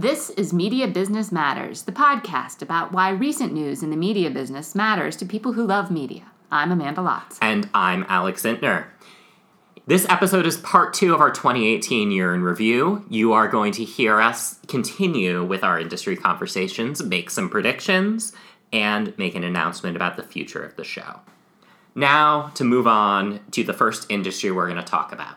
This is Media Business Matters, the podcast about why recent news in the media business matters to people who love media. I'm Amanda Lotz. And I'm Alex Intner. This episode is part two of our 2018 year in review. You are going to hear us continue with our industry conversations, make some predictions, and make an announcement about the future of the show. Now, to move on to the first industry we're going to talk about.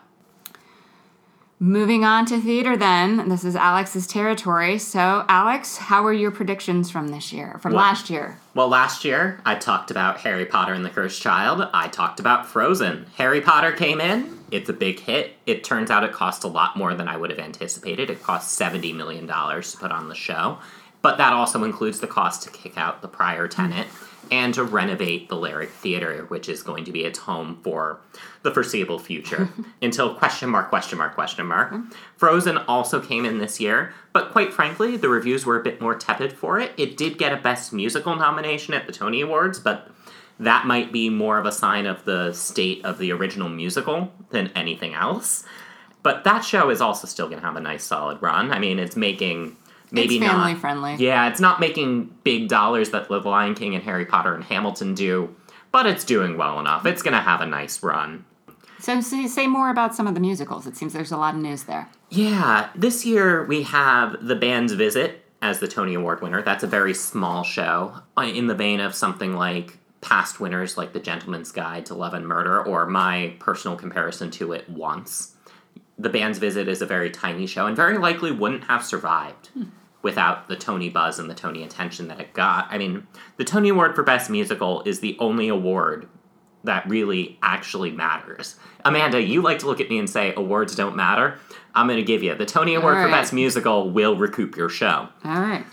Moving on to theater, then. This is Alex's territory. So, Alex, how were your predictions from this year, from Well- last year? Well, last year I talked about Harry Potter and the Cursed Child. I talked about Frozen. Harry Potter came in. It's a big hit. It turns out it cost a lot more than I would have anticipated. It cost $70 million to put on the show. But that also includes the cost to kick out the prior tenant and to renovate the Lyric Theater, which is going to be its home for the foreseeable future until question mark, question mark, question mark. Frozen also came in this year, but quite frankly, the reviews were a bit more tepid for it. It did get a Best Musical nomination at the Tony Awards, but that might be more of a sign of the state of the original musical than anything else. But that show is also still going to have a nice solid run. I mean, it's making maybe it's family not friendly. yeah, it's not making big dollars that The Lion King and Harry Potter and Hamilton do, but it's doing well enough. It's going to have a nice run. So, say, say more about some of the musicals. It seems there's a lot of news there. Yeah, this year we have The Band's Visit as the Tony Award winner. That's a very small show uh, in the vein of something like past winners like The Gentleman's Guide to Love and Murder or my personal comparison to it once. The Band's Visit is a very tiny show and very likely wouldn't have survived without the Tony buzz and the Tony attention that it got. I mean, the Tony Award for Best Musical is the only award that really actually matters. Amanda, you like to look at me and say awards don't matter. I'm going to give you the Tony Award All for. Best Musical will recoup your show. All right.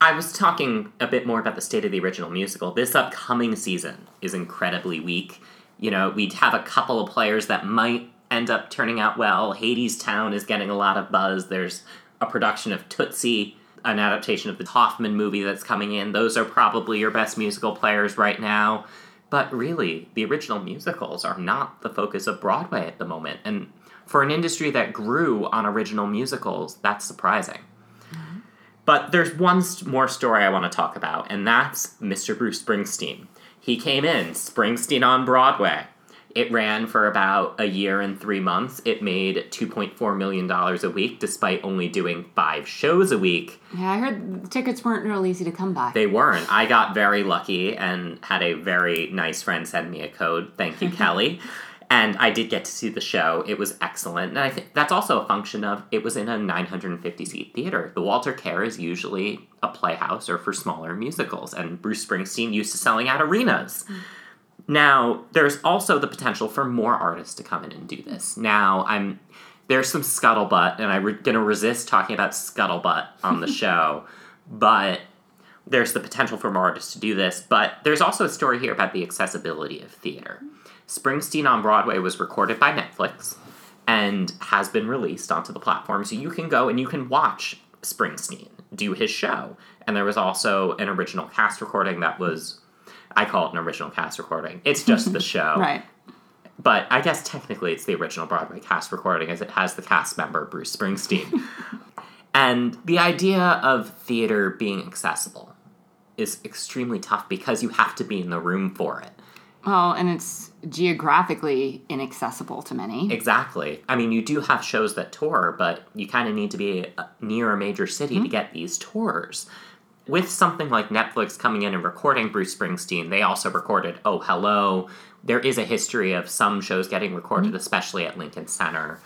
I was talking a bit more about the state of the original musical. This upcoming season is incredibly weak. You know, we'd have a couple of players that might end up turning out well. Hadestown is getting a lot of buzz. There's a production of Tootsie, an adaptation of the Hoffman movie that's coming in. Those are probably your best musical players right now. But really, the original musicals are not the focus of Broadway at the moment. And for an industry that grew on original musicals, that's surprising. Mm-hmm. But there's one more story I want to talk about, and that's Mr. Bruce Springsteen. He came in, Springsteen on Broadway. It ran for about a year and three months. It made $2.4 million a week, despite only doing five shows a week. Yeah, I heard tickets weren't real easy to come by. They weren't. I got very lucky and had a very nice friend send me a code. Thank you, Kelly. And I did get to see the show. It was excellent. And I think that's also a function of it was in a 950 seat theater. The Walter Kerr is usually a playhouse or for smaller musicals, and Bruce Springsteen used to selling out arenas. Hmm. Now, there's also the potential for more artists to come in and do this. Now, I'm there's some scuttlebutt, and I'm re- going to resist talking about scuttlebutt on the show, but there's the potential for more artists to do this. But there's also a story here about the accessibility of theater. Springsteen on Broadway was recorded by Netflix and has been released onto the platform, so you can go and you can watch Springsteen do his show. And there was also an original cast recording that was, I call it an original cast recording. It's just the show Right. but I guess technically it's the original Broadway cast recording as it has the cast member Bruce Springsteen. and the idea of theater being accessible is extremely tough because you have to be in the room for it. Well, and it's geographically inaccessible to many. Exactly. I mean, you do have shows that tour, but you kind of need to be uh, near a major city to get these tours. With something like Netflix coming in and recording Bruce Springsteen, they also recorded Oh Hello. There is a history of some shows getting recorded, mm-hmm. especially at Lincoln Center.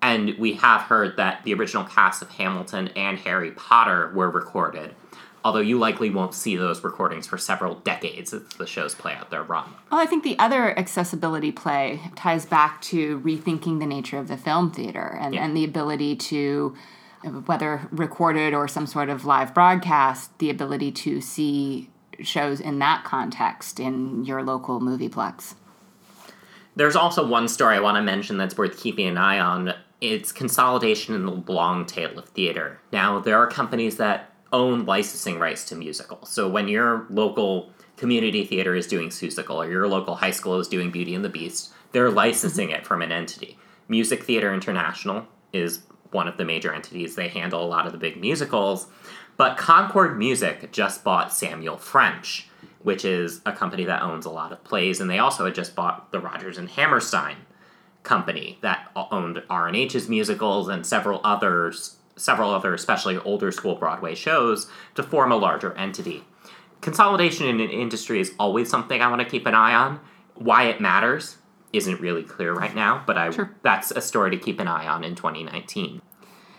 And we have heard that the original cast of Hamilton and Harry Potter were recorded. Although you likely won't see those recordings for several decades as the shows play out their run. Well, I think the other accessibility play ties back to rethinking the nature of the film theater and, Yeah. and the ability to, whether recorded or some sort of live broadcast, the ability to see shows in that context in your local movieplex. There's also one story I want to mention that's worth keeping an eye on. It's consolidation in the long tail of theater. Now, there are companies that own licensing rights to musicals. So when your local community theater is doing Seussical or your local high school is doing Beauty and the Beast, they're licensing it from an entity. Music Theater International is one of the major entities. They handle a lot of the big musicals. But Concord Music just bought Samuel French, which is a company that owns a lot of plays, and they also had just bought the Rodgers and Hammerstein company that owned R&H's musicals and several others, several other especially older school Broadway shows to form a larger entity. Consolidation in an industry is always something I want to keep an eye on. Why it matters isn't really clear right now, but I Sure. that's a story to keep an eye on in 2019.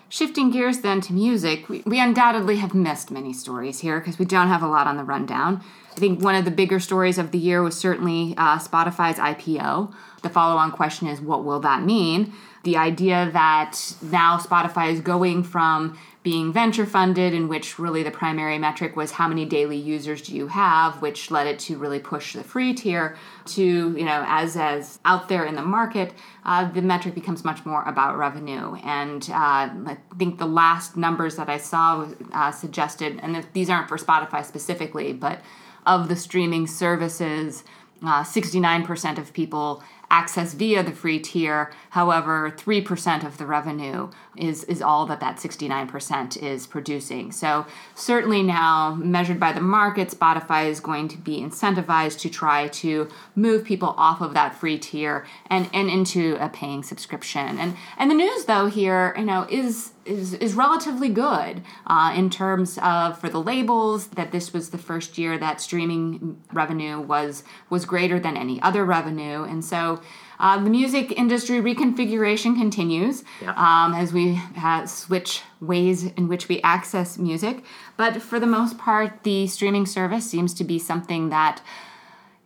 Shifting gears then to music, we, we undoubtedly have missed many stories here because we don't have a lot on the rundown. I think one of the bigger stories of the year was certainly uh, Spotify's IPO. The follow on question is what will that mean? The idea that now Spotify is going from being venture funded, in which really the primary metric was how many daily users do you have, which led it to really push the free tier, to, you know, as, as out there in the market, uh, the metric becomes much more about revenue. And uh, I think the last numbers that I saw uh, suggested, and these aren't for Spotify specifically, but of the streaming services, uh, 69% of people access via the free tier. However, 3% of the revenue is, is all that that 69% is producing. So, certainly now, measured by the market, Spotify is going to be incentivized to try to move people off of that free tier and, and into a paying subscription. And, and the news, though, here, you know, is is, is relatively good uh, in terms of for the labels that this was the first year that streaming revenue was was greater than any other revenue and so uh, the music industry reconfiguration continues Yeah. um, as we switch ways in which we access music but for the most part the streaming service seems to be something that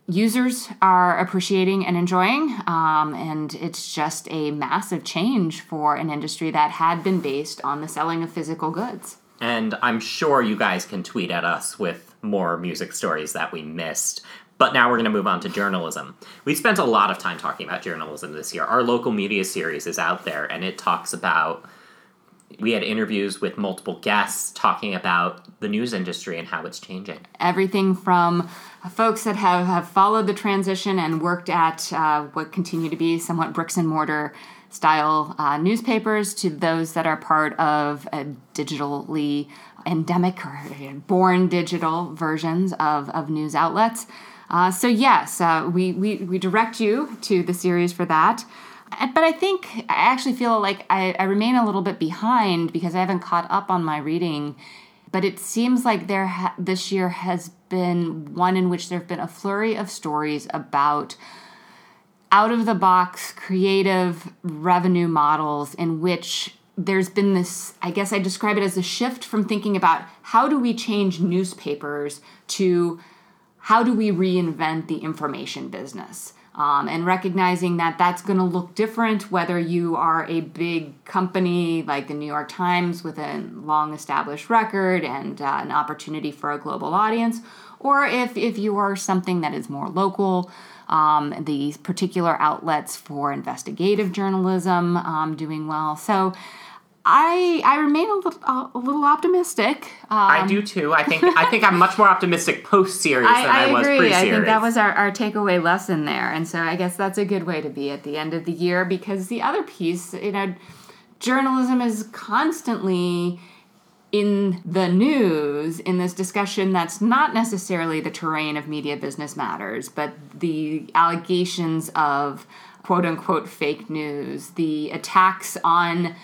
users are appreciating and enjoying. Um, and it's just a massive change for an industry that had been based on the selling of physical goods. And I'm sure you guys can tweet at us with more music stories that we missed. But now we're going to move on to journalism. We spent a lot of time talking about journalism this year. Our local media series is out there, and it talks about. We had interviews with multiple guests talking about the news industry and how it's changing. Everything from folks that have, have followed the transition and worked at uh, what continue to be somewhat bricks and mortar style uh, newspapers to those that are part of digitally endemic or born digital versions of, of news outlets. Uh, so, yes, uh, we, we, we direct you to the series for that. But I think I actually feel like I, I remain a little bit behind because I haven't caught up on my reading. But it seems like there ha- this year has been one in which there have been a flurry of stories about out of the box creative revenue models in which there's been this i guess i describe it as a shift from thinking about how do we change newspapers to how do we reinvent the information business um, and recognizing that that's going to look different whether you are a big company like the new york times with a long established record and uh, an opportunity for a global audience or if, if you are something that is more local um, these particular outlets for investigative journalism um, doing well. So I, I remain a little, a little optimistic. Um, I do too. I think I think I'm much more optimistic post series than I, I, I was pre-series. I think that was our, our takeaway lesson there. And so I guess that's a good way to be at the end of the year because the other piece, you know, journalism is constantly in the news in this discussion that's not necessarily the terrain of media business matters, but the allegations of quote unquote fake news, the attacks on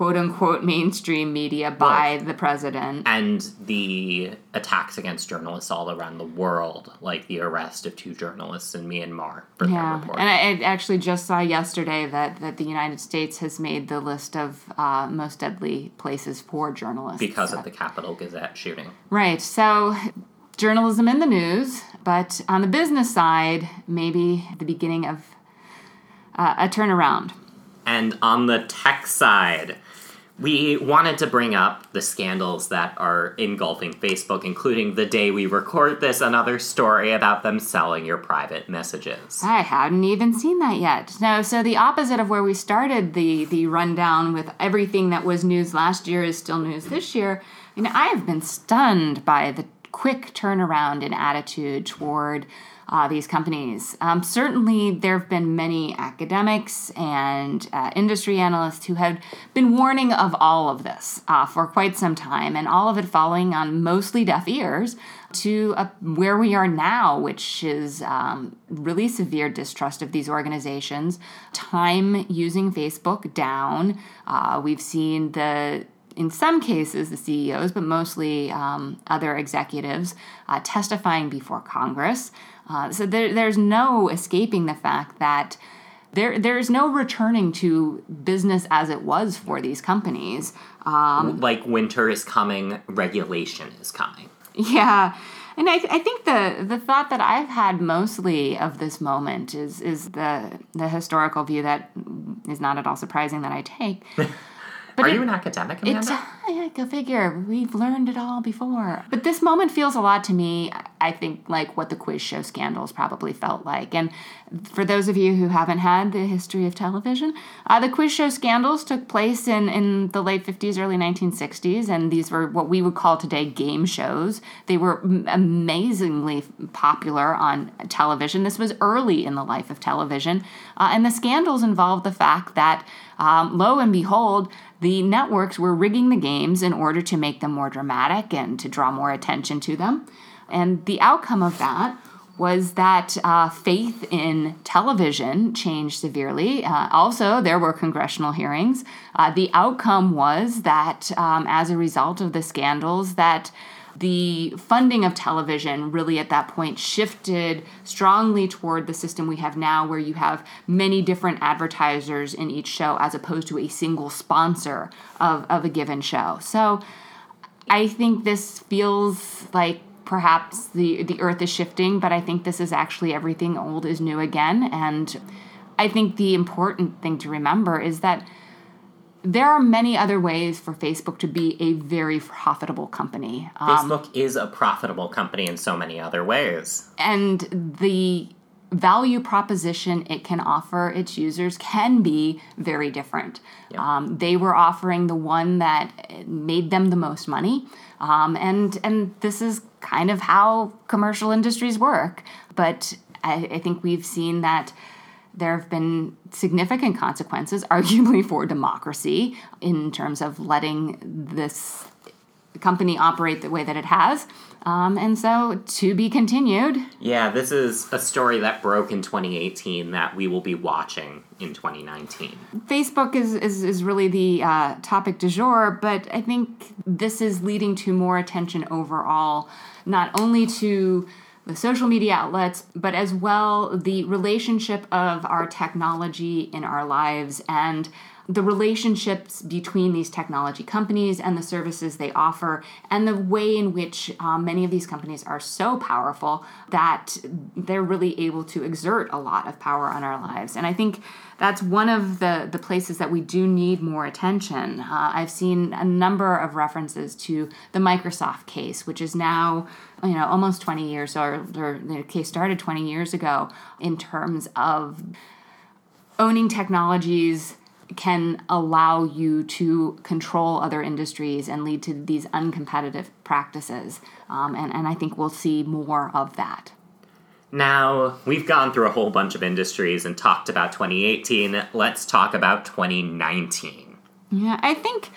quote unquote mainstream media by the president. and the attacks against journalists all around the world, like the arrest of two journalists in Myanmar for their Yeah, and I, I actually just saw yesterday that, that the United States has made the list of uh, most deadly places for journalists. because So- of the Capitol Gazette shooting. Right. So, journalism in the news, but on the business side, maybe the beginning of uh, a turnaround. And on the tech side, we wanted to bring up the scandals that are engulfing Facebook, including the day we record this, another story about them selling your private messages. I hadn't even seen that yet. No, so the opposite of where we started the the rundown with everything that was news last year is still news this year. I mean, I have been stunned by the quick turnaround in attitude toward uh, these companies. Um, certainly, there have been many academics and uh, industry analysts who have been warning of all of this uh, for quite some time, and all of it falling on mostly deaf ears to uh, where we are now, which is um, really severe distrust of these organizations, time using Facebook down. Uh, we've seen the in some cases, the CEOs, but mostly um, other executives, uh, testifying before Congress. Uh, so there, there's no escaping the fact that there there's no returning to business as it was for these companies. Um, like winter is coming, regulation is coming. Yeah. And I, I think the, the thought that I've had mostly of this moment is is the the historical view that is not at all surprising that I take. But Are it, you an academic, Amanda? It's, yeah, go figure. We've learned it all before. But this moment feels a lot to me, I think, like what the quiz show scandals probably felt like. And for those of you who haven't had the history of television, uh, the quiz show scandals took place in, in the late 50s, early 1960s, and these were what we would call today game shows. They were amazingly popular on television. This was early in the life of television. Uh, and the scandals involved the fact that, um, lo and behold, the networks were rigging the games in order to make them more dramatic and to draw more attention to them. And the outcome of that was that uh, faith in television changed severely. Uh, also, there were congressional hearings. Uh, the outcome was that, um, as a result of the scandals, that the funding of television really at that point shifted strongly toward the system we have now, where you have many different advertisers in each show as opposed to a single sponsor of, of a given show. So I think this feels like perhaps the, the earth is shifting, but I think this is actually everything old is new again. And I think the important thing to remember is that there are many other ways for Facebook to be a very profitable company. Um, Facebook is a profitable company in so many other ways. And the value proposition it can offer its users can be very different. Yep. Um, they were offering the one that made them the most money. Um, and and this is kind of how commercial industries work. But I, I think we've seen that there have been significant consequences, arguably for democracy, in terms of letting this company operate the way that it has. Um, and so to be continued. Yeah, this is a story that broke in 2018 that we will be watching in 2019. Facebook is, is, is really the uh, topic du jour, but I think this is leading to more attention overall, not only to the social media outlets, but as well the relationship of our technology in our lives and the relationships between these technology companies and the services they offer, and the way in which um, many of these companies are so powerful that they're really able to exert a lot of power on our lives. And I think that's one of the, the places that we do need more attention. Uh, I've seen a number of references to the Microsoft case, which is now you know almost 20 years or, or the case started 20 years ago in terms of owning technologies can allow you to control other industries and lead to these uncompetitive practices. Um, and, and I think we'll see more of that. Now, we've gone through a whole bunch of industries and talked about 2018. Let's talk about 2019. Yeah, I think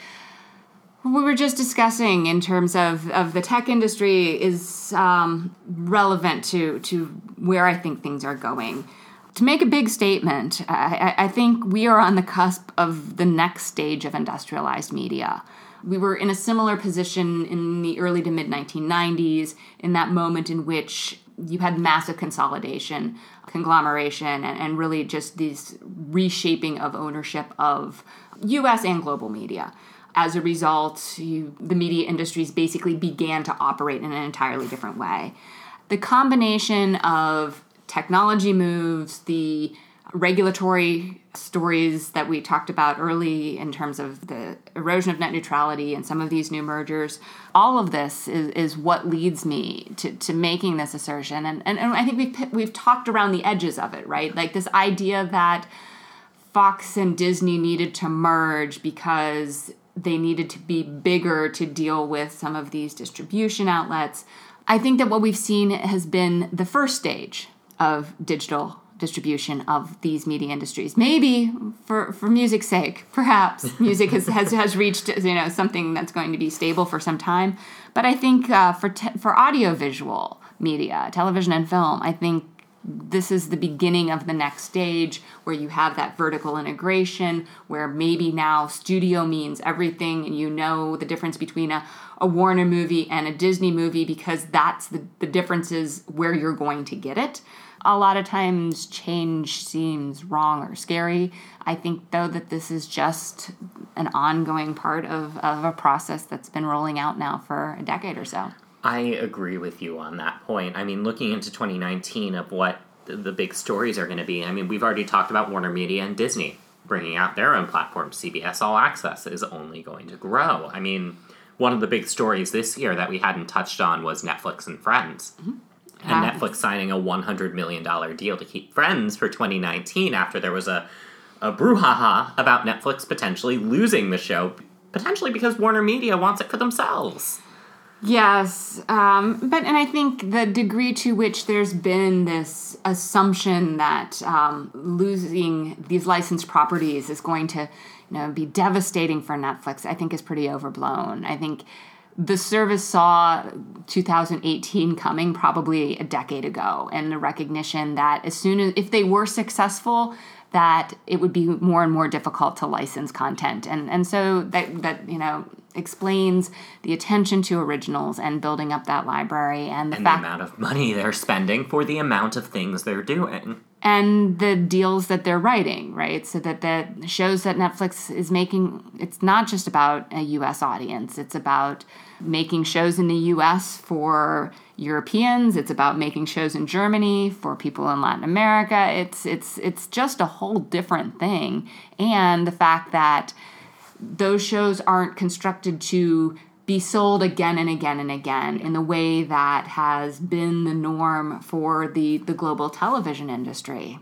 what we were just discussing in terms of, of the tech industry is um, relevant to, to where I think things are going to make a big statement, I, I, think we are on the cusp of the next stage of industrialized media. We were in a similar position in the early to mid 1990s, in that moment in which you had massive consolidation, conglomeration, and, and really just this reshaping of ownership of US and global media. As a result, you, the media industries basically began to operate in an entirely different way. The combination of technology moves, the regulatory stories that we talked about early in terms of the erosion of net neutrality and some of these new mergers, all of this is, is what leads me to, to making this assertion. And, and, and I think we've, we've talked around the edges of it, right? Like this idea that Fox and Disney needed to merge because they needed to be bigger to deal with some of these distribution outlets I think that what we've seen has been the first stage of digital distribution of these media industries. Maybe for, for music's sake, perhaps music has, has, has reached you know something that's going to be stable for some time. But I think uh, for te- for audiovisual media, television and film, I think this is the beginning of the next stage where you have that vertical integration where maybe now studio means everything and you know the difference between a, a warner movie and a disney movie because that's the, the differences where you're going to get it a lot of times change seems wrong or scary i think though that this is just an ongoing part of, of a process that's been rolling out now for a decade or so I agree with you on that point. I mean, looking into 2019 of what the, the big stories are going to be, I mean, we've already talked about Warner Media and Disney bringing out their own platform. CBS All Access is only going to grow. I mean, one of the big stories this year that we hadn't touched on was Netflix and Friends. Mm-hmm. And Netflix signing a $100 million deal to keep Friends for 2019 after there was a, a brouhaha about Netflix potentially losing the show, potentially because Warner Media wants it for themselves. Yes, um, but and I think the degree to which there's been this assumption that um, losing these licensed properties is going to, you know, be devastating for Netflix, I think is pretty overblown. I think the service saw 2018 coming probably a decade ago, and the recognition that as soon as if they were successful, that it would be more and more difficult to license content. And and so that that you know explains the attention to originals and building up that library and the, and fact, the amount of money they're spending for the amount of things they're doing. And the deals that they're writing right? So that the shows that netflix is making it's not just about a us audience. It's about making shows in the us for Europeans. It's about making shows in Germany for people in Latin America. It's it's it's just a whole different thing. And the fact that those shows aren't constructed to be sold again and again and again in the way that has been the norm for the the global television industry.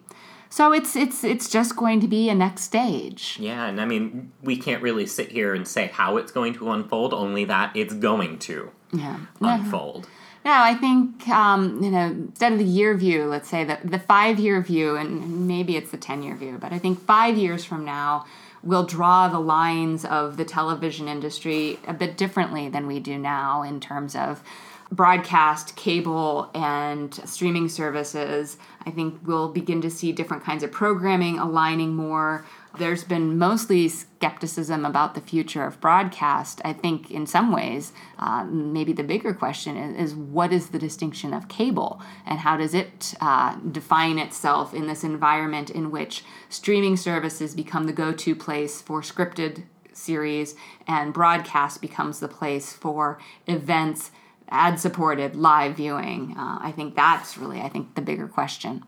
So it's it's it's just going to be a next stage. Yeah, and I mean, we can't really sit here and say how it's going to unfold, only that it's going to yeah. unfold. Yeah. No, I think um, you know instead of the year view, let's say the the five year view, and maybe it's the ten year view, but I think five years from now we'll draw the lines of the television industry a bit differently than we do now in terms of broadcast, cable, and streaming services. I think we'll begin to see different kinds of programming aligning more there's been mostly skepticism about the future of broadcast. I think, in some ways, uh, maybe the bigger question is, is, what is the distinction of cable and how does it uh, define itself in this environment in which streaming services become the go to place for scripted series and broadcast becomes the place for events, ad supported, live viewing? Uh, I think that's really, I think, the bigger question.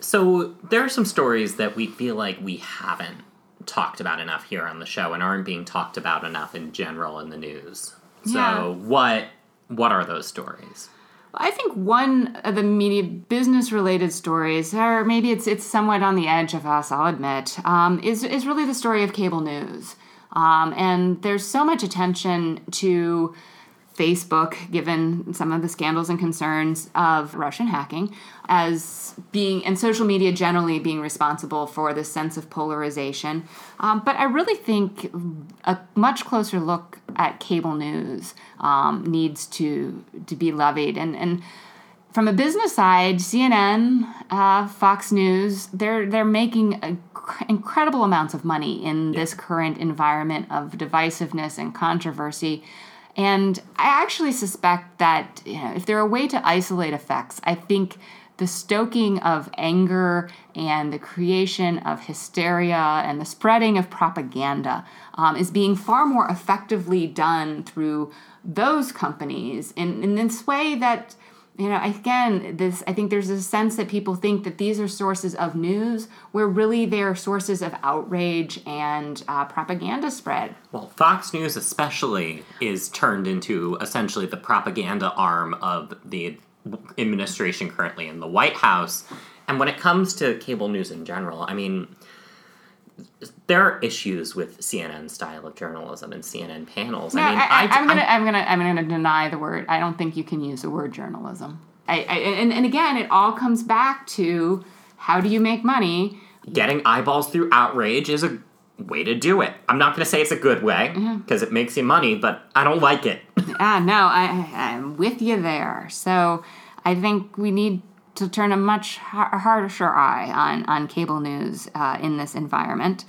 So there are some stories that we feel like we haven't talked about enough here on the show and aren't being talked about enough in general in the news. So yeah. what what are those stories? I think one of the media business related stories, or maybe it's it's somewhat on the edge of us, I'll admit, um, is is really the story of cable news. Um, and there's so much attention to Facebook, given some of the scandals and concerns of Russian hacking, as being, and social media generally being responsible for this sense of polarization. Um, but I really think a much closer look at cable news um, needs to, to be levied. And, and from a business side, CNN, uh, Fox News, they're, they're making incredible amounts of money in this current environment of divisiveness and controversy. And I actually suspect that you know, if there are a way to isolate effects, I think the stoking of anger and the creation of hysteria and the spreading of propaganda um, is being far more effectively done through those companies in, in this way that you know again this i think there's a sense that people think that these are sources of news where really they're sources of outrage and uh, propaganda spread. Well fox news especially is turned into essentially the propaganda arm of the administration currently in the white house. And when it comes to cable news in general i mean there are issues with CNN style of journalism and CNN panels. No, I mean, I, am gonna, I'm gonna, I'm gonna deny the word. I don't think you can use the word journalism. I, I and, and again, it all comes back to how do you make money? getting eyeballs through outrage is a way to do it. I'm not going to say it's a good way because it makes you money, but I don't like it. Ah, no, I, I'm with you there. So I think we need to turn a much har- harsher eye on, on cable news uh, in this environment.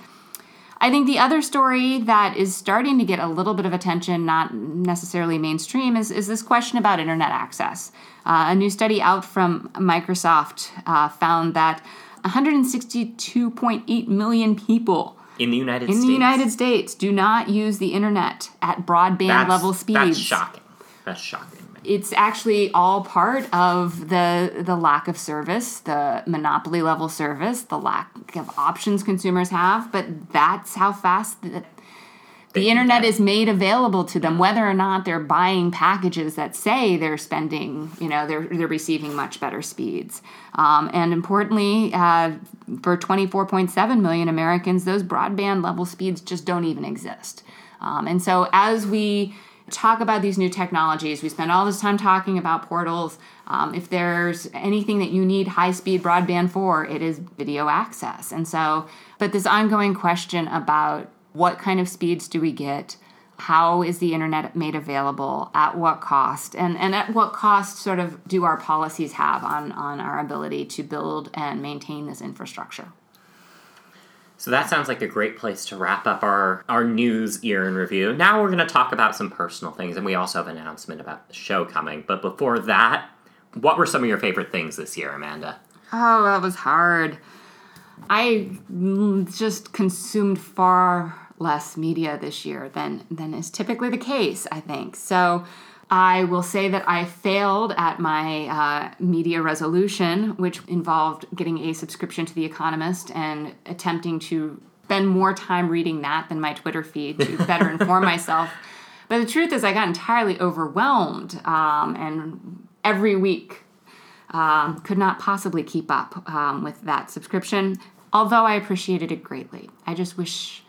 I think the other story that is starting to get a little bit of attention, not necessarily mainstream, is, is this question about internet access. Uh, a new study out from Microsoft uh, found that 162.8 million people In the United in States. the United States do not use the internet at broadband that's, level speeds. That's shocking. That's shocking. It's actually all part of the the lack of service, the monopoly level service, the lack of options consumers have. But that's how fast the, the internet is made available to them, whether or not they're buying packages that say they're spending, you know, they're they're receiving much better speeds. Um, and importantly, uh, for 24.7 million Americans, those broadband level speeds just don't even exist. Um, and so as we talk about these new technologies, we spend all this time talking about portals. Um, if there's anything that you need high speed broadband for, it is video access. And so, but this ongoing question about what kind of speeds do we get? How is the internet made available? At what cost? And, and at what cost, sort of, do our policies have on, on our ability to build and maintain this infrastructure? So that sounds like a great place to wrap up our, our news year in review. Now we're going to talk about some personal things, and we also have an announcement about the show coming. But before that, what were some of your favorite things this year, Amanda? Oh, that was hard. I mm, just consumed far less media this year than than is typically the case. I think so. I will say that I failed at my uh, media resolution, which involved getting a subscription to The Economist and attempting to spend more time reading that than my Twitter feed to better inform myself. But the truth is, I got entirely overwhelmed, um, and every week um, could not possibly keep up um, with that subscription, although I appreciated it greatly. I just wish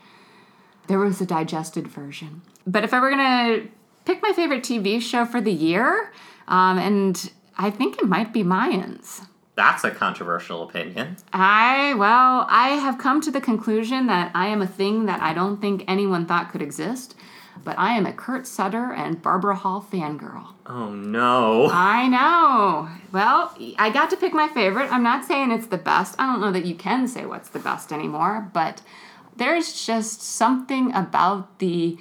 there was a digested version. But if I were going to pick my favorite TV show for the year, um, and I think it might be Mayans. That's a controversial opinion. I, well, I have come to the conclusion that I am a thing that I don't think anyone thought could exist, but I am a Kurt Sutter and Barbara Hall fangirl. Oh no. I know. Well, I got to pick my favorite. I'm not saying it's the best. I don't know that you can say what's the best anymore, but there's just something about the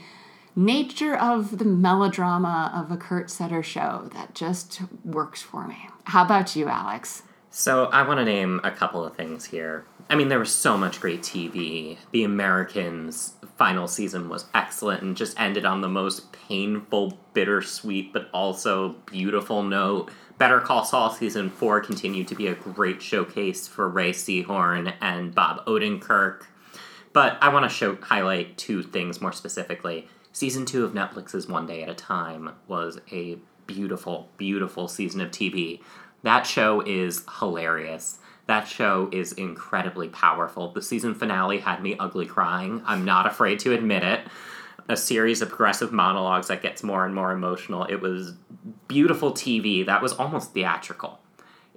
nature of the melodrama of a Kurt Sutter show that just works for me. How about you, Alex? So I want to name a couple of things here. I mean, there was so much great TV. The Americans final season was excellent and just ended on the most painful, bittersweet, but also beautiful note. Better Call Saul season four continued to be a great showcase for Rhea Seehorn and Bob Odenkirk. But I want to show highlight two things more specifically. Season two of Netflix's One Day at a Time was a beautiful, beautiful season of TV. That show is hilarious. That show is incredibly powerful. The season finale had me ugly crying. I'm not afraid to admit it. A series of progressive monologues that gets more and more emotional. It was beautiful TV that was almost theatrical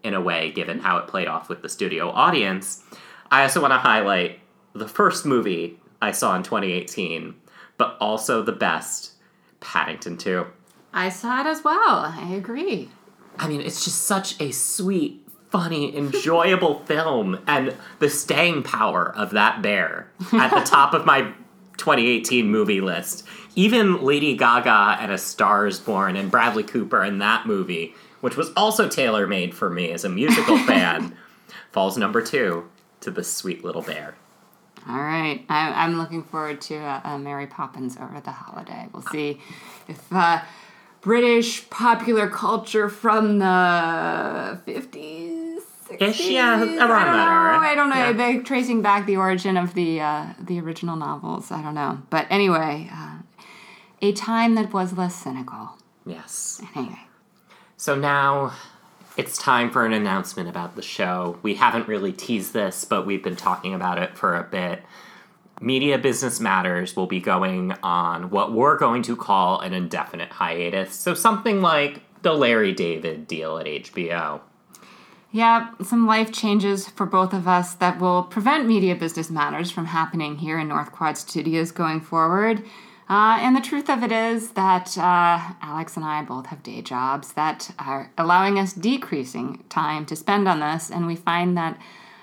in a way, given how it played off with the studio audience. I also want to highlight the first movie I saw in 2018, but also the best Paddington 2. I saw it as well. I agree. I mean, it's just such a sweet, funny, enjoyable film, and the staying power of that bear at the top of my 2018 movie list. Even Lady Gaga and A Star is Born and Bradley Cooper in that movie, which was also tailor made for me as a musical fan, falls number two to the sweet little bear. All right. I, I'm looking forward to uh, uh, Mary Poppins over the holiday. We'll see if uh, British popular culture from the 50s. 60s? Ish, yeah, around I don't that era. know. I don't know. Yeah. They're tracing back the origin of the uh, the original novels. I don't know. But anyway, uh, a time that was less cynical. Yes. Anyway. So now it's time for an announcement about the show. We haven't really teased this, but we've been talking about it for a bit. Media Business Matters will be going on what we're going to call an indefinite hiatus. So something like the Larry David deal at HBO. Yeah, some life changes for both of us that will prevent Media Business Matters from happening here in North Quad Studios going forward. Uh, and the truth of it is that uh, Alex and I both have day jobs that are allowing us decreasing time to spend on this, and we find that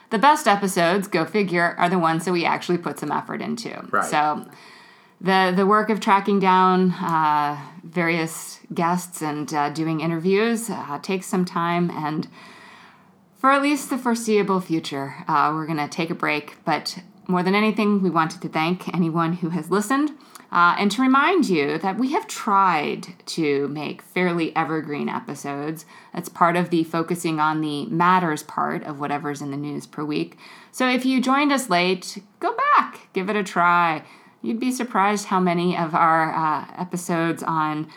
the best episodes, go figure, are the ones that we actually put some effort into. Right. So the the work of tracking down uh, various guests and uh, doing interviews uh, takes some time, and for at least the foreseeable future, uh, we're going to take a break. But more than anything, we wanted to thank anyone who has listened. Uh, and to remind you that we have tried to make fairly evergreen episodes. That's part of the focusing on the matters part of whatever's in the news per week. So if you joined us late, go back, give it a try. You'd be surprised how many of our uh, episodes on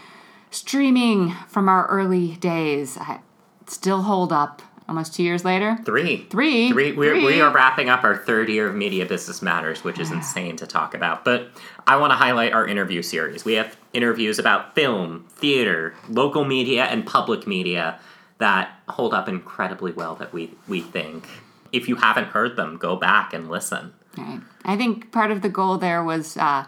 streaming from our early days uh, still hold up almost two years later. Three. Three. Three. We're, Three. We are wrapping up our third year of Media Business Matters, which is insane to talk about. But I want to highlight our interview series. We have interviews about film, theater, local media, and public media that hold up incredibly well, that we, we think. If you haven't heard them, go back and listen. Right. I think part of the goal there was uh,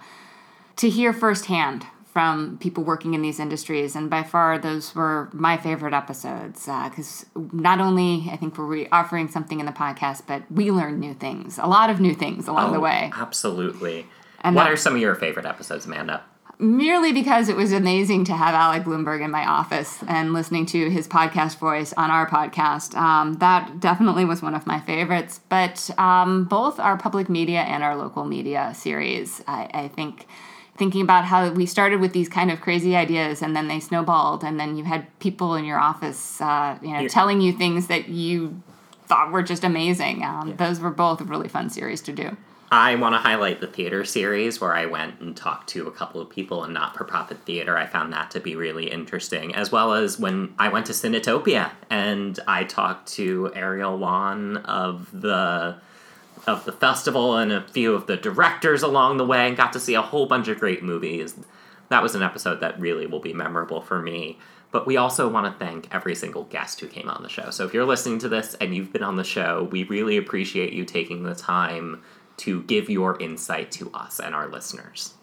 to hear firsthand from people working in these industries, and by far those were my favorite episodes because not only I think were we offering something in the podcast, but we learned new things, a lot of new things along the Oh, way. Absolutely. And what that- are some of your favorite episodes, Amanda? merely because it was amazing to have Alec Blumberg in my office and listening to his podcast voice on our podcast. Um, that definitely was one of my favorites. But um, both our public media and our local media series, I, I think. Thinking about how we started with these kind of crazy ideas, and then they snowballed, and then you had people in your office, uh, you know, Yeah. telling you things that you thought were just amazing. Um, Those were both really fun series to do. I want to highlight the theater series where I went and talked to a couple of people in not for profit theater. I found that to be really interesting, as well as when I went to Cinetopia and I talked to Ariel Wan of the of the festival and a few of the directors along the way and got to see a whole bunch of great movies. That was an episode that really will be memorable for me. But we also want to thank every single guest who came on the show. So if you're listening to this and you've been on the show, we really appreciate you taking the time to give your insight to us and our listeners.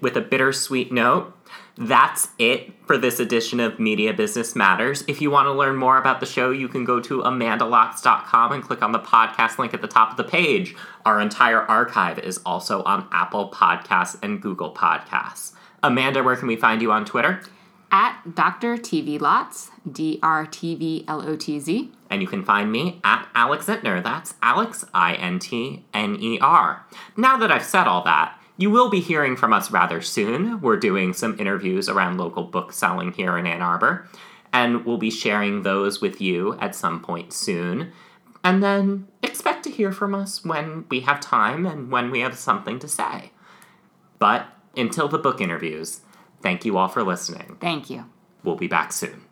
With a bittersweet note, that's it for this edition of Media Business Matters. If you want to learn more about the show, you can go to amandalotz.com and click on the podcast link at the top of the page. Our entire archive is also on Apple Podcasts and Google Podcasts. Amanda, where can we find you on Twitter? At Dr. TV Lotz, D R T V L O T Z. And you can find me at Alex Intner. That's Alex, I N T N E R. Now that I've said all that, you will be hearing from us rather soon. We're doing some interviews around local book selling here in Ann Arbor, and we'll be sharing those with you at some point soon. And then expect to hear from us when we have time and when we have something to say. But until the book interviews, thank you all for listening. Thank you. We'll be back soon.